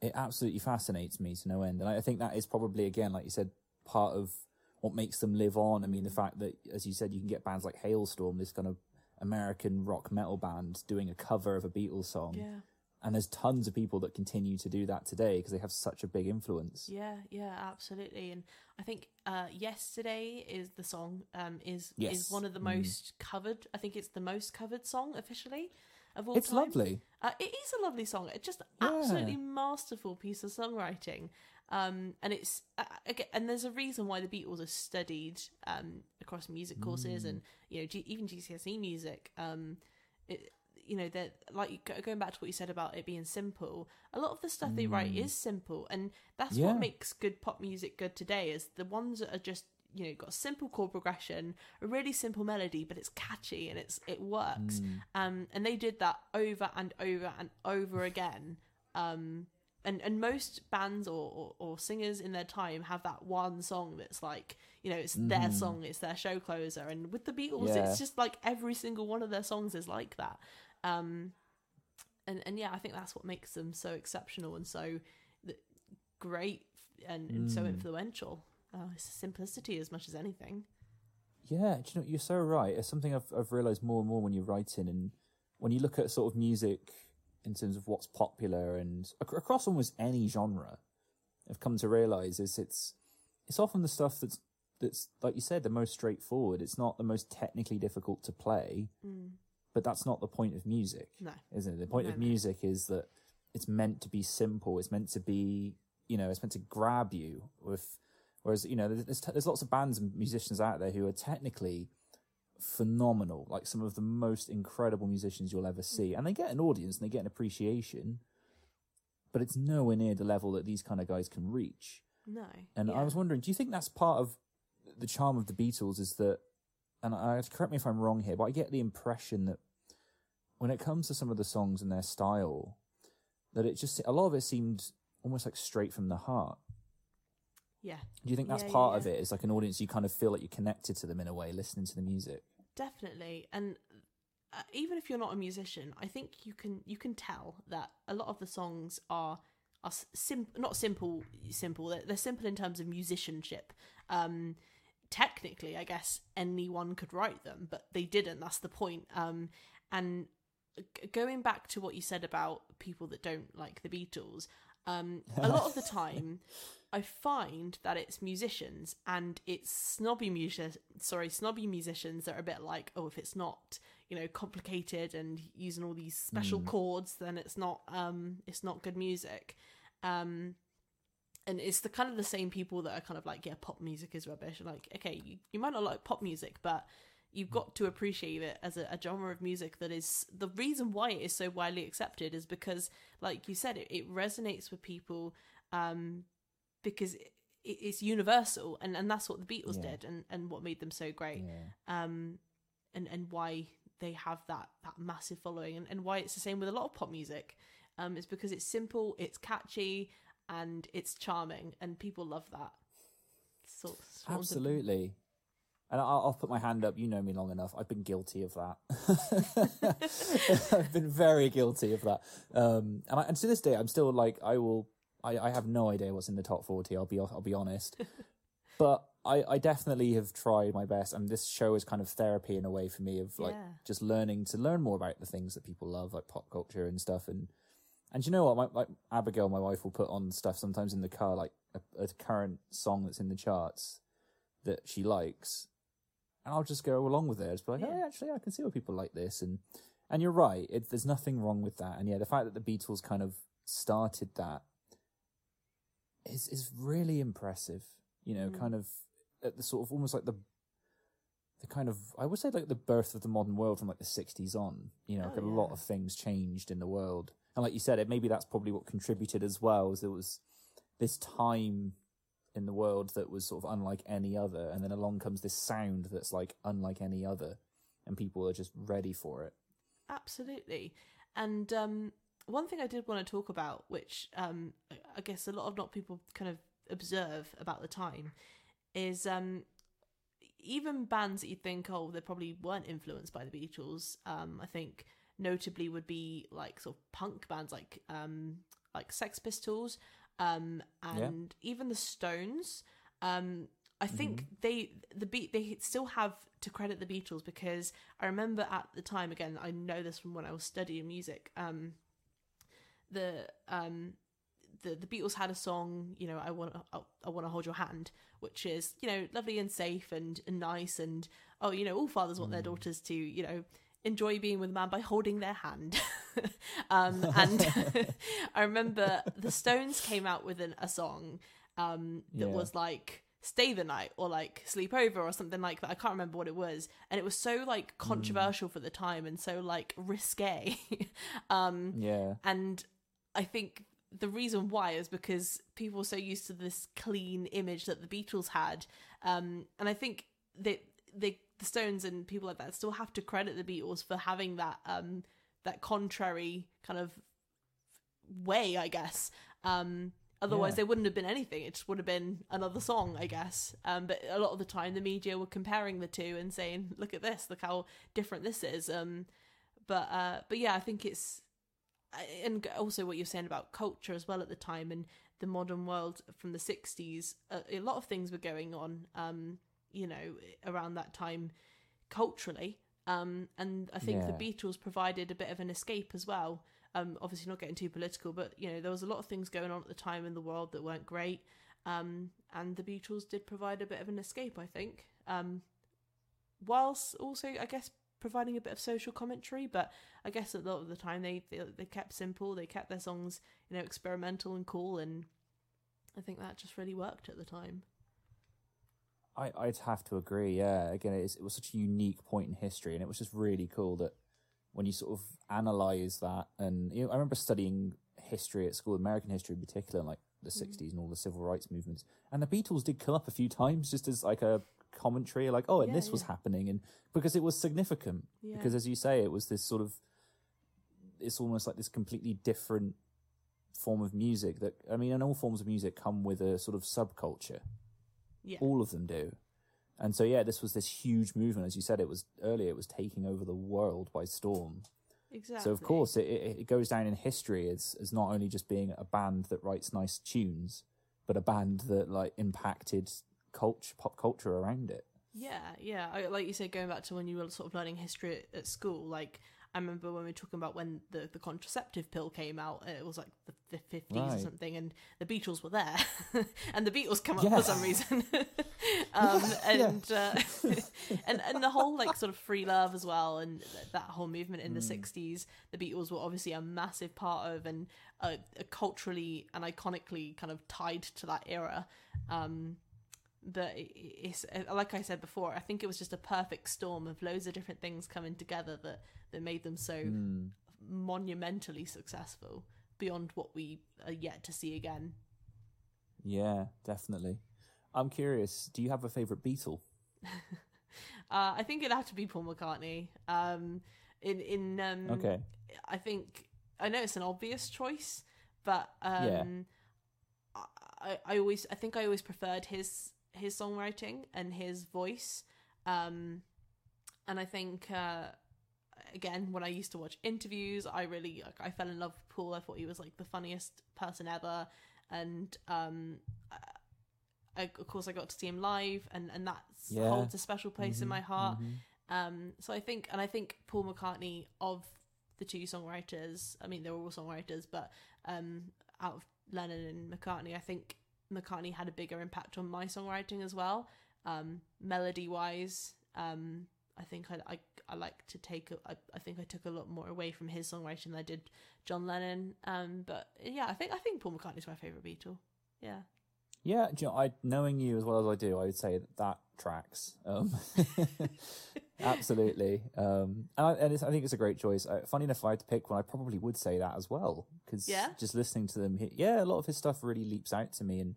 it absolutely fascinates me to no end. And I, I think that is probably again, like you said, part of what makes them live on. I mean, the fact that, as you said, you can get bands like Halestorm, this kind of American rock metal band, doing a cover of a Beatles song, Yeah, and there's tons of people that continue to do that today because they have such a big influence. yeah, yeah, absolutely. And I think uh, yesterday is the song um, is Yes. is one of the Mm. most covered. I think it's the most covered song officially of all It's time. lovely. Uh, it is a lovely song. It's just Yeah. absolutely masterful piece of songwriting. Um, and it's uh, again, and there's a reason why the Beatles are studied um, across music courses Mm. and you know G- even GCSE music. Um, it, you know that like going back to what you said about it being simple. A lot of the stuff they write Mm. is simple, and that's Yeah. what makes good pop music good today. Is the ones that are just you know got simple chord progression, a really simple melody, but it's catchy and it's it works. Mm. Um, and they did that over and over and over again. Um, and, and most bands or, or, or singers in their time have that one song that's like, you know, it's their Mhm. song, it's their show closer. And with the Beatles, Yeah. it's just like every single one of their songs is like that. Um, and, and yeah, I think that's what makes them so exceptional and so th- great and, and so Mm. influential. Uh, it's simplicity as much as anything. Yeah, do you know you're so right. It's something I've I've realised more and more when you're writing and when you look at sort of music in terms of what's popular and ac- across almost any genre, I've come to realise is it's it's often the stuff that's that's like you said the most straightforward. It's not the most technically difficult to play, Mm. But that's not the point of music, No. isn't it? The point No, of no. music is that it's meant to be simple. It's meant to be you know it's meant to grab you with. Whereas you know there's there's lots of bands and musicians out there who are technically phenomenal, like some of the most incredible musicians you'll ever see, and they get an audience and they get an appreciation, but it's nowhere near the level that these kind of guys can reach. No. And I was wondering, do you think that's part of the charm of the Beatles? Is that, and I correct me if I'm wrong here, but I get the impression that when it comes to some of the songs and their style, that it just a lot of it seemed almost like straight from the heart. Yeah. Do you think that's Yeah, yeah, part of yeah. it? It's like an audience you kind of feel like you're connected to them in a way, listening to the music. definitely and uh, even if you're not a musician i think you can you can tell that a lot of the songs are are sim- not simple simple they're, they're simple in terms of musicianship um technically i guess anyone could write them but they didn't that's the point um and g- going back to what you said about people that don't like the beatles um a lot of the time I find that it's musicians and it's snobby music sorry, snobby musicians that are a bit like, oh, if it's not, you know, complicated and using all these special Mm. chords, then it's not um it's not good music. Um and it's the kind of the same people that are kind of like, yeah, pop music is rubbish. Like, okay, you, you might not like pop music, but you've got to appreciate it as a, a genre of music that is the reason why it is so widely accepted is because, like you said, it, it resonates with people um, because it, it's universal, and, and that's what the Beatles Yeah. did, and, and what made them so great, Yeah. um, and and why they have that that massive following, and, and why it's the same with a lot of pop music. Um, it's because it's simple, it's catchy, and it's charming, and people love that. So, so Absolutely. And I'll, I'll put my hand up. You know me long enough. I've been guilty of that. I've been very guilty of that. Um, and, I, and to this day, I'm still like, I will. I, I have no idea what's in the top forty. I'll be. I'll be honest. but I, I definitely have tried my best, and this show is kind of therapy in a way for me of like Yeah. just learning to learn more about the things that people love, like pop culture and stuff. And and you know what, my, like Abigail, my wife, will put on stuff sometimes in the car, like a, a current song that's in the charts that she likes, and I'll just go along with it. It's like, Yeah. oh, actually, I can see why people like this, and and you're right. It, there's nothing wrong with that, and yeah, the fact that the Beatles kind of started that is is really impressive. You know, Mm. kind of at the sort of almost like the the kind of I would say like the birth of the modern world from like the '60s on. You know, like Oh, a lot of things changed in the world and like you said, it maybe that's probably what contributed as well. Is there was this time in the world that was sort of unlike any other, and then along comes this sound that's like unlike any other, and people are just ready for it. Absolutely. And um, one thing I did want to talk about, which um, I guess a lot of not people kind of observe about the time, is um, even bands that you think, oh, they probably weren't influenced by the Beatles. Um, I think notably would be like sort of punk bands like um, like Sex Pistols, um, and even the Stones. Um, I think Mm-hmm. they the beat they still have to credit the Beatles because I remember at the time again I know this from when I was studying music. Um, the um the the Beatles had a song, you know, I want I, I want to hold your hand, which is you know lovely and safe and, and nice and oh you know all fathers want their daughters to you know enjoy being with a man by holding their hand. um, and I remember the Stones came out with an, a song um, that Yeah. was like stay the night or like sleep over or something like that. I can't remember what it was. And it was so like controversial for the time and so like risque. um, Yeah, and I think the reason why is because people were so used to this clean image that the Beatles had. Um, and I think that they, the Stones and people like that still have to credit the Beatles for having that um, that contrary kind of way, I guess. Um, otherwise, Yeah. they wouldn't have been anything. It just would have been another song, I guess. Um, but a lot of the time, the media were comparing the two and saying, "Look at this! Look how different this is." Um, but uh, but yeah, I think it's and also what you're saying about culture as well at the time and the modern world from the 60s a, a lot of things were going on um you know around that time culturally um and i think Yeah. the beatles provided a bit of an escape as well um obviously not getting too political but you know there was a lot of things going on at the time in the world that weren't great um and the beatles did provide a bit of an escape i think um whilst also i guess providing a bit of social commentary but I guess a lot of the time they, they they kept simple. They kept their songs, you know, experimental and cool, and I think that just really worked at the time. I, I'd have to agree. Yeah, again, it was such a unique point in history, and it was just really cool that when you sort of analyze that, and you know, I remember studying history at school, American history in particular, in like the Mm-hmm. '60s and all the civil rights movements, and the Beatles did come up a few times just as like a commentary, like, oh, and Yeah, this was happening, and because it was significant, Yeah. because as you say, it was this sort of, it's almost like this completely different form of music that I mean, and all forms of music come with a sort of subculture Yeah, all of them do. And so, yeah, this was this huge movement. As you said, it was earlier, it was taking over the world by storm. exactly. So, of course, it, it, it goes down in history as, as not only just being a band that writes nice tunes, but a band that like impacted culture, pop culture around it. Yeah, yeah. I, like you said, going back to when you were sort of learning history at, at school, like I remember when we were talking about when the, the contraceptive pill came out, it was like the, the 50s or something, and the Beatles were there. and the Beatles come up Yeah. for some reason. um, and, uh, and and the whole like sort of free love as well, and th- that whole movement in the 60s, the Beatles were obviously a massive part of and uh, culturally and iconically kind of tied to that era. Um, but it's uh, like I said before. I think it was just a perfect storm of loads of different things coming together that that made them so Hmm. monumentally successful beyond what we are yet to see again. Yeah, definitely. I'm curious, do you have a favourite Beatle? Uh, I think it'd have to be Paul McCartney. Um, in in um, Okay. I think I know it's an obvious choice, but um, I, I I always I think I always preferred his his songwriting and his voice, um, and I think uh, again when I used to watch interviews, I really like I fell in love with Paul. I thought he was like the funniest person ever, and um, I, of course I got to see him live, and and that Yeah. holds a special place in Mhm, my heart. mhm. Um, so I think, and I think Paul McCartney of the two songwriters, I mean, they were all songwriters, but um, out of Lennon and McCartney, I think McCartney had a bigger impact on my songwriting as well. Um, melody wise, um, I think I, I, I like to take, a, I, I think I took a lot more away from his songwriting than I did John Lennon. Um, but yeah, I think, I think Paul McCartney's my favorite Beatle. Yeah. Yeah, you know, I knowing you as well as I do, I would say that that tracks. Um, absolutely, um, and, I, and it's, I think it's a great choice. Uh, funny enough, if I had to pick one, I probably would say that as well because Yeah? just listening to them, he- yeah, a lot of his stuff really leaps out to me. And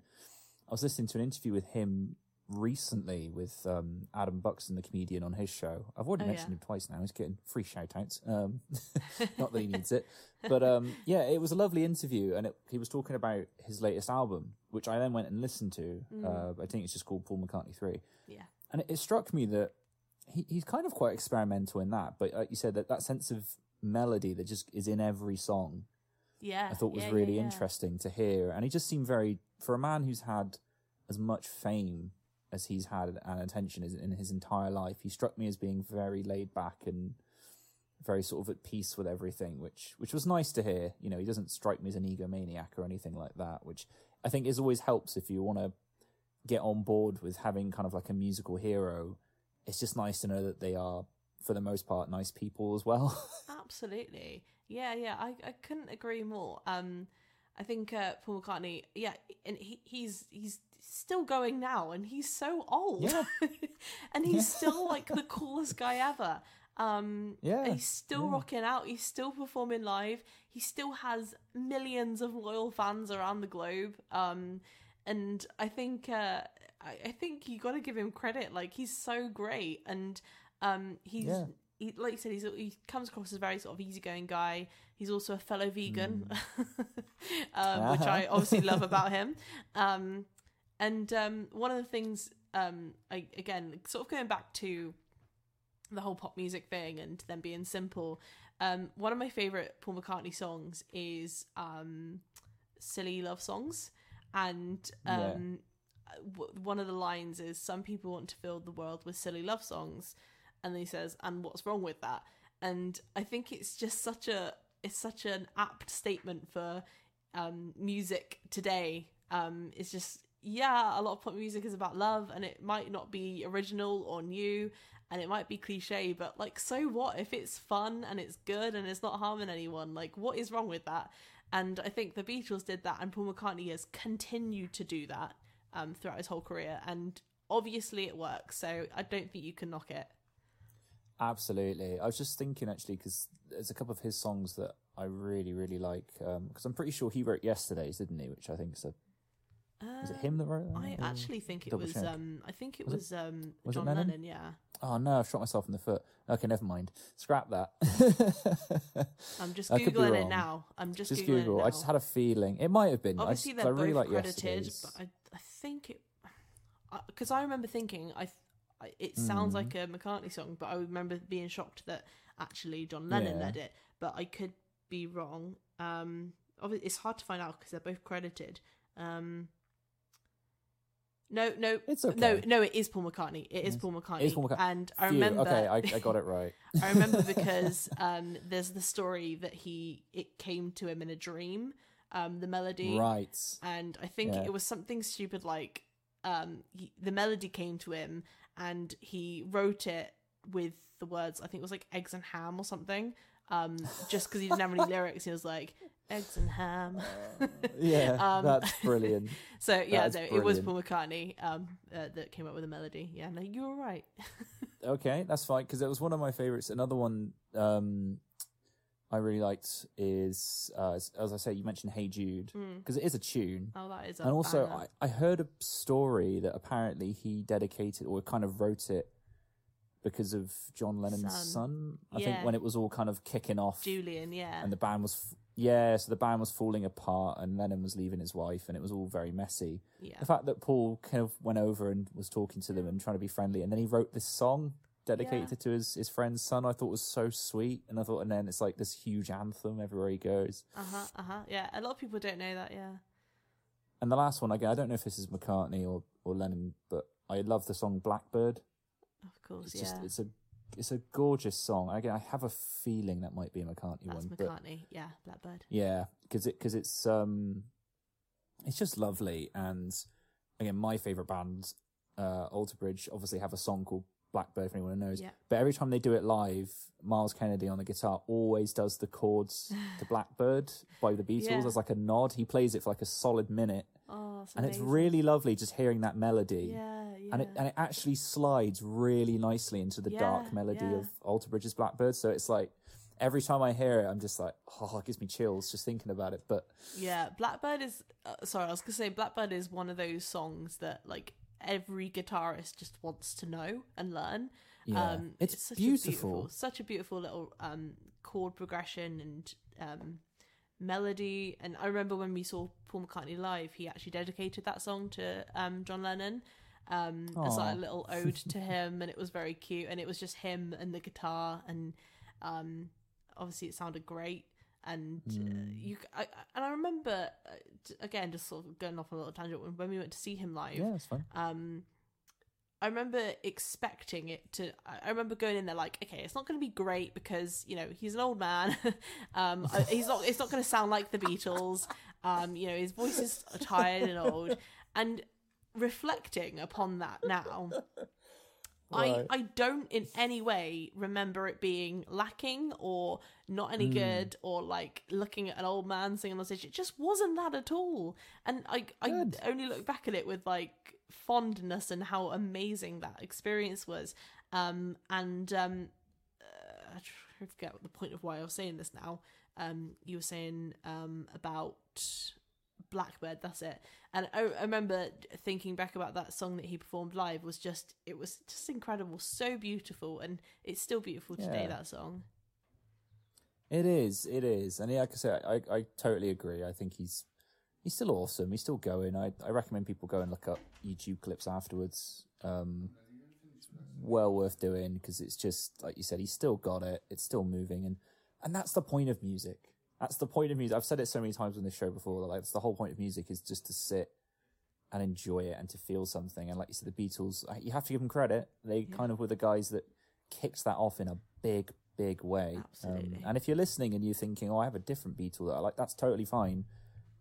I was listening to an interview with him recently with um, Adam Buxton, the comedian, on his show. I've already Oh, mentioned yeah. him twice now. He's getting free shout outs. Um, not that he needs it. But um, yeah, it was a lovely interview. And it, he was talking about his latest album, which I then went and listened to. Uh, I think it's just called Paul McCartney 3. Yeah. And it, it struck me that he, he's kind of quite experimental in that. But like you said, that, that sense of melody that just is in every song Yeah. I thought was yeah, really yeah. interesting to hear. And he just seemed very, for a man who's had as much fame as he's had an attention in his entire life, he struck me as being very laid back and very sort of at peace with everything, which which was nice to hear. You know, he doesn't strike me as an egomaniac or anything like that, which I think is always helps if you want to get on board with having kind of like a musical hero. It's just nice to know that they are, for the most part, nice people as well. Absolutely. Yeah, yeah. I, I couldn't agree more. Um, I think uh, Paul McCartney. Yeah, and he, he's he's still going now, and he's so old. Yeah. and he's still like the coolest guy ever. Um, Yeah, he's still yeah. rocking out. He's still performing live. He still has millions of loyal fans around the globe. Um, and I think uh, I, I think you got to give him credit. Like he's so great, and um, he's Yeah. he, like you said, he's he comes across as a very sort of easygoing guy. He's also a fellow vegan, um, which I obviously love about him. Um, and um, one of the things, um, I, again, sort of going back to the whole pop music thing and them being simple. Um, one of my favorite Paul McCartney songs is um, "Silly Love Songs," and Yeah. um, w- one of the lines is, "Some people want to fill the world with silly love songs," and then he says, "And what's wrong with that?" And I think it's just such a it's such an apt statement for um, music today. Um, it's just yeah, a lot of pop music is about love, and it might not be original or new, and it might be cliche, but like, so what if it's fun and it's good and it's not harming anyone? Like, what is wrong with that? And I think the Beatles did that, and Paul McCartney has continued to do that um, throughout his whole career, and obviously it works. So I don't think you can knock it. Absolutely. I was just thinking actually because there's a couple of his songs that I really, really like. Because I'm pretty sure he wrote "Yesterday's," didn't he? Which I think is a is it him that wrote that? I or- actually think it double was. check. Um, I think it Was it- was, um, was it John Lennon? Lennon. Yeah, Oh no, I've shot myself in the foot. Okay, never mind. Scrap that. I'm just I googling it now. I'm just, just googling Google. It I just had a feeling it might have been. Obviously, I, they're I both really like credited, Yesterday's. but I, I think it because I remember thinking I, I it sounds Mm. like a McCartney song, but I remember being shocked that actually John Lennon Yeah. led it. But I could be wrong. Um, it's hard to find out because they're both credited. Um, no, no, It's okay. no, no. It is Paul McCartney. It is Paul McCartney. It is Paul McCart- And I Phew, remember. Okay, I, I got it right. I remember because um, there's the story that he it came to him in a dream, um, the melody, right. and I think Yeah. it was something stupid like um, he, the melody came to him and he wrote it with the words I think it was like eggs and ham or something. Um, just because he didn't have any lyrics, he was like eggs and ham. Yeah, Um, that's brilliant. So yeah, no, it was. Paul McCartney um, uh, that came up with the melody. Yeah, no, you were right. Okay, that's fine because it was one of my favorites. Another one um, I really liked is, uh, as, as I say, you mentioned "Hey Jude" Mm. because it is a tune. Oh, that is. A and also. I, I heard a story that apparently he dedicated or kind of wrote it because of John Lennon's Son. son. I Yeah. think when it was all kind of kicking off, Julian, yeah, and the band was f- yeah, so the band was falling apart, and Lennon was leaving his wife, and it was all very messy. yeah. The fact that Paul kind of went over and was talking to them and trying to be friendly, and then he wrote this song dedicated Yeah. to his his friend's son. I thought was so sweet, and I thought, and then it's like this huge anthem everywhere he goes. Uh huh. Uh huh. Yeah. A lot of people don't know that. Yeah. And the last one again, I don't know if this is McCartney or or Lennon, but I love the song Blackbird. Of course. It's yeah. just it's a it's a gorgeous song. Again, I have a feeling that might be a McCartney That's one, but McCartney. Yeah. Blackbird. Yeah, because it because it's um, it's just lovely. And again, my favorite band, uh, Alter Bridge, obviously have a song called Blackbird, if anyone knows. Yeah. But every time they do it live, Myles Kennedy on the guitar always does the chords to Blackbird by the Beatles Yeah. as like a nod. He plays it for like a solid minute, Oh, it's and it's really lovely just hearing that melody. yeah, yeah. And it and it actually slides really nicely into the dark melody yeah. of Alter Bridge's Blackbird. So it's like every time I hear it, I'm just like, oh, it gives me chills just thinking about it. But Yeah, Blackbird is. Uh, sorry, I was gonna say Blackbird is one of those songs that like every guitarist just wants to know and learn. yeah, um, it's, such beautiful. A beautiful, such a beautiful little um chord progression and um melody. And I remember when we saw Paul McCartney live, he actually dedicated that song to um John Lennon. Um, as like a little ode to him, and it was very cute. And it was just him and the guitar, and um, obviously it sounded great and uh, Mm. you I, and I remember uh, again just sort of going off on a little tangent when- when we went to see him live Yeah, it's fine. um I remember expecting it to I remember going in there like okay it's not going to be great because you know he's an old man um he's not it's not going to sound like the Beatles um you know his voice is tired and old and reflecting upon that now Right. I, I don't in any way remember it being lacking or not any Mm. good or like looking at an old man singing on stage. It just wasn't that at all. And I I only look back at it with like fondness and how amazing that experience was. Um and um uh, I forget what the point of why I was saying this now. Um you were saying um about Blackbird, that's it. And I, I remember thinking back about that song that he performed live was just it was just incredible, so beautiful, and it's still beautiful today. Yeah. That song, It is, it is, and yeah, like I said, I, I totally agree. I think he's he's still awesome. He's still going. I, I recommend people go and look up YouTube clips afterwards. Um, well worth doing because it's just like you said, he's still got it. It's still moving, and and that's the point of music. That's the point of music. I've said it so many times on this show before. That like, that's the whole point of music is just to sit and enjoy it and to feel something. And like you said, the Beatles, you have to give them credit. They Yeah. kind of were the guys that kicked that off in a big, big way. Absolutely. Um, and if you're listening and you're thinking, "Oh, I have a different Beatle that I like," that's totally fine.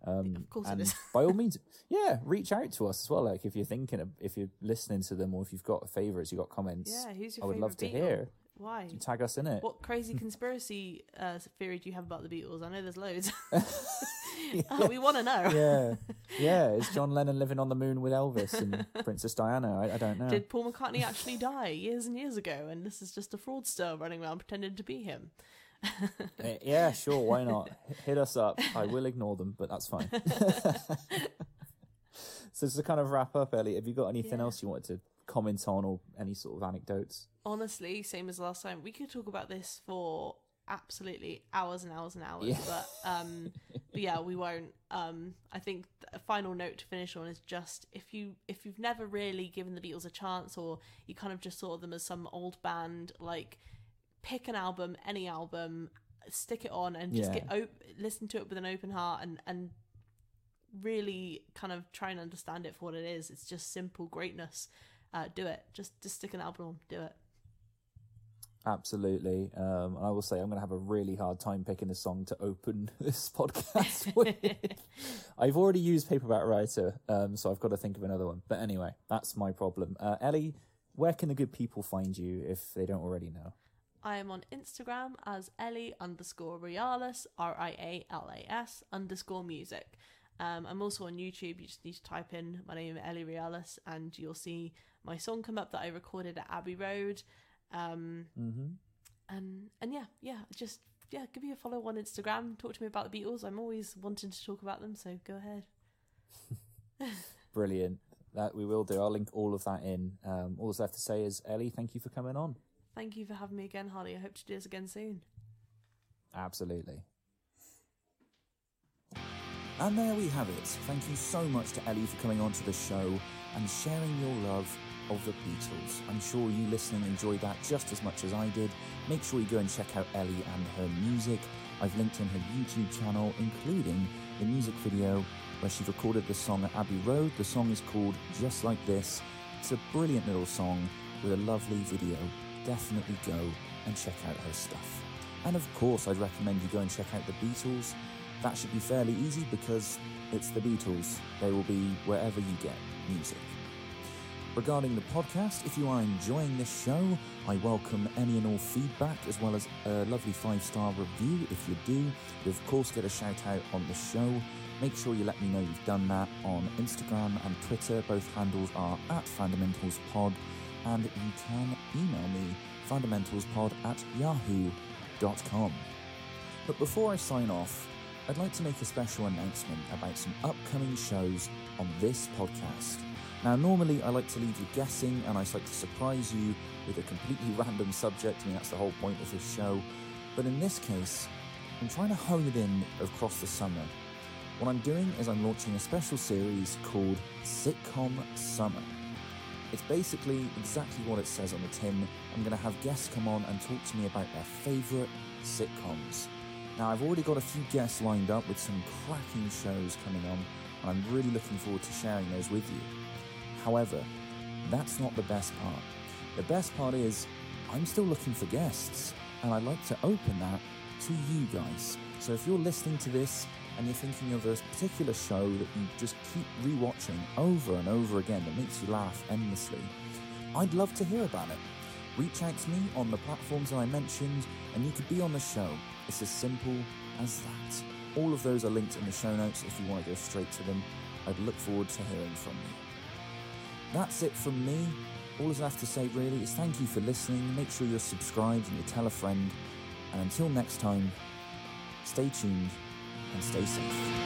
Um, Of course it is. by all means, yeah, reach out to us as well. Like if you're thinking, of, if you're listening to them, or if you've got favorites, you've got comments, yeah. Who's your I would love to Beatle? hear. Why? You tag us in it. What crazy conspiracy uh, theory do you have about the Beatles? I know there's loads. Uh, we want to know. yeah, yeah. Is John Lennon living on the moon with Elvis and Princess Diana? I, I don't know. Did Paul McCartney actually die years and years ago, and this is just a fraudster running around pretending to be him? Uh, yeah, sure. Why not? Hit us up. I will ignore them, but that's fine. so just to kind of wrap up, Ellie, have you got anything Yeah. else you wanted to comment on, or any sort of anecdotes? honestly, same as last time, we could talk about this for absolutely hours and hours and hours. Yeah. But um, but yeah, we won't. Um, I think a final note to finish on is just if you if you've never really given the Beatles a chance, or you kind of just saw them as some old band, like pick an album, any album, stick it on, and just Yeah. get op- listen to it with an open heart and and really kind of try and understand it for what it is. It's just simple greatness. Uh, do it. Just just stick an album on. Do it. Absolutely. Um, and I will say I'm going to have a really hard time picking a song to open this podcast with. I've already used Paperback Writer, um, so I've got to think of another one. But anyway, that's my problem. Uh, Ellie, where can the good people find you if they don't already know? I am on Instagram as Ellie underscore Rialis, R I A L A S underscore music. Um, I'm also on YouTube. You just need to type in my name, Ellie Rialis, and you'll see my song come up that I recorded at Abbey Road. Um, Mm-hmm. and and yeah, yeah, just yeah, give me a follow on Instagram. Talk to me about the Beatles. I'm always wanting to talk about them, so go ahead. Brilliant. That we will do. I'll link all of that in. Um, all that's left to say is, Ellie, thank you for coming on. Thank you for having me again, Harley. I hope to do this again soon. Absolutely. And there we have it. Thank you so much to Ellie for coming onto the show and sharing your love of the Beatles. I'm sure you listening enjoyed that just as much as I did. Make sure you go and check out Ellie and her music. I've linked in her YouTube channel, including the music video where she recorded the song at Abbey Road. The song is called Just Like This. It's a brilliant little song with a lovely video. Definitely go and check out her stuff. And of course, I'd recommend you go and check out the Beatles. That should be fairly easy because it's the Beatles. They will be wherever you get music. Regarding the podcast, if you are enjoying this show, I welcome any and all feedback as well as a lovely five star review. If you do, you of course get a shout out on the show. Make sure you let me know you've done that on Instagram and Twitter. Both handles are at fundamentalspod, and you can email me fundamentalspod at yahoo.com. But before I sign off, I'd like to make a special announcement about some upcoming shows on this podcast. Now, normally I like to leave you guessing and I like to surprise you with a completely random subject. I mean, that's the whole point of this show. But in this case, I'm trying to hone it in across the summer. What I'm doing is I'm launching a special series called Sitcom Summer. It's basically exactly what it says on the tin. I'm going to have guests come on and talk to me about their favourite sitcoms. Now, I've already got a few guests lined up with some cracking shows coming on, and I'm really looking forward to sharing those with you. However, that's not the best part. The best part is I'm still looking for guests, and I'd like to open that to you guys. So if you're listening to this and you're thinking of a particular show that you just keep rewatching over and over again that makes you laugh endlessly, I'd love to hear about it. Reach out to me on the platforms that I mentioned, and you could be on the show. It's as simple as that. All of those are linked in the show notes if you want to go straight to them. I'd look forward to hearing from you. That's it from me. All I have to say really is thank you for listening. Make sure you're subscribed and you tell a friend. And until next time, stay tuned and stay safe.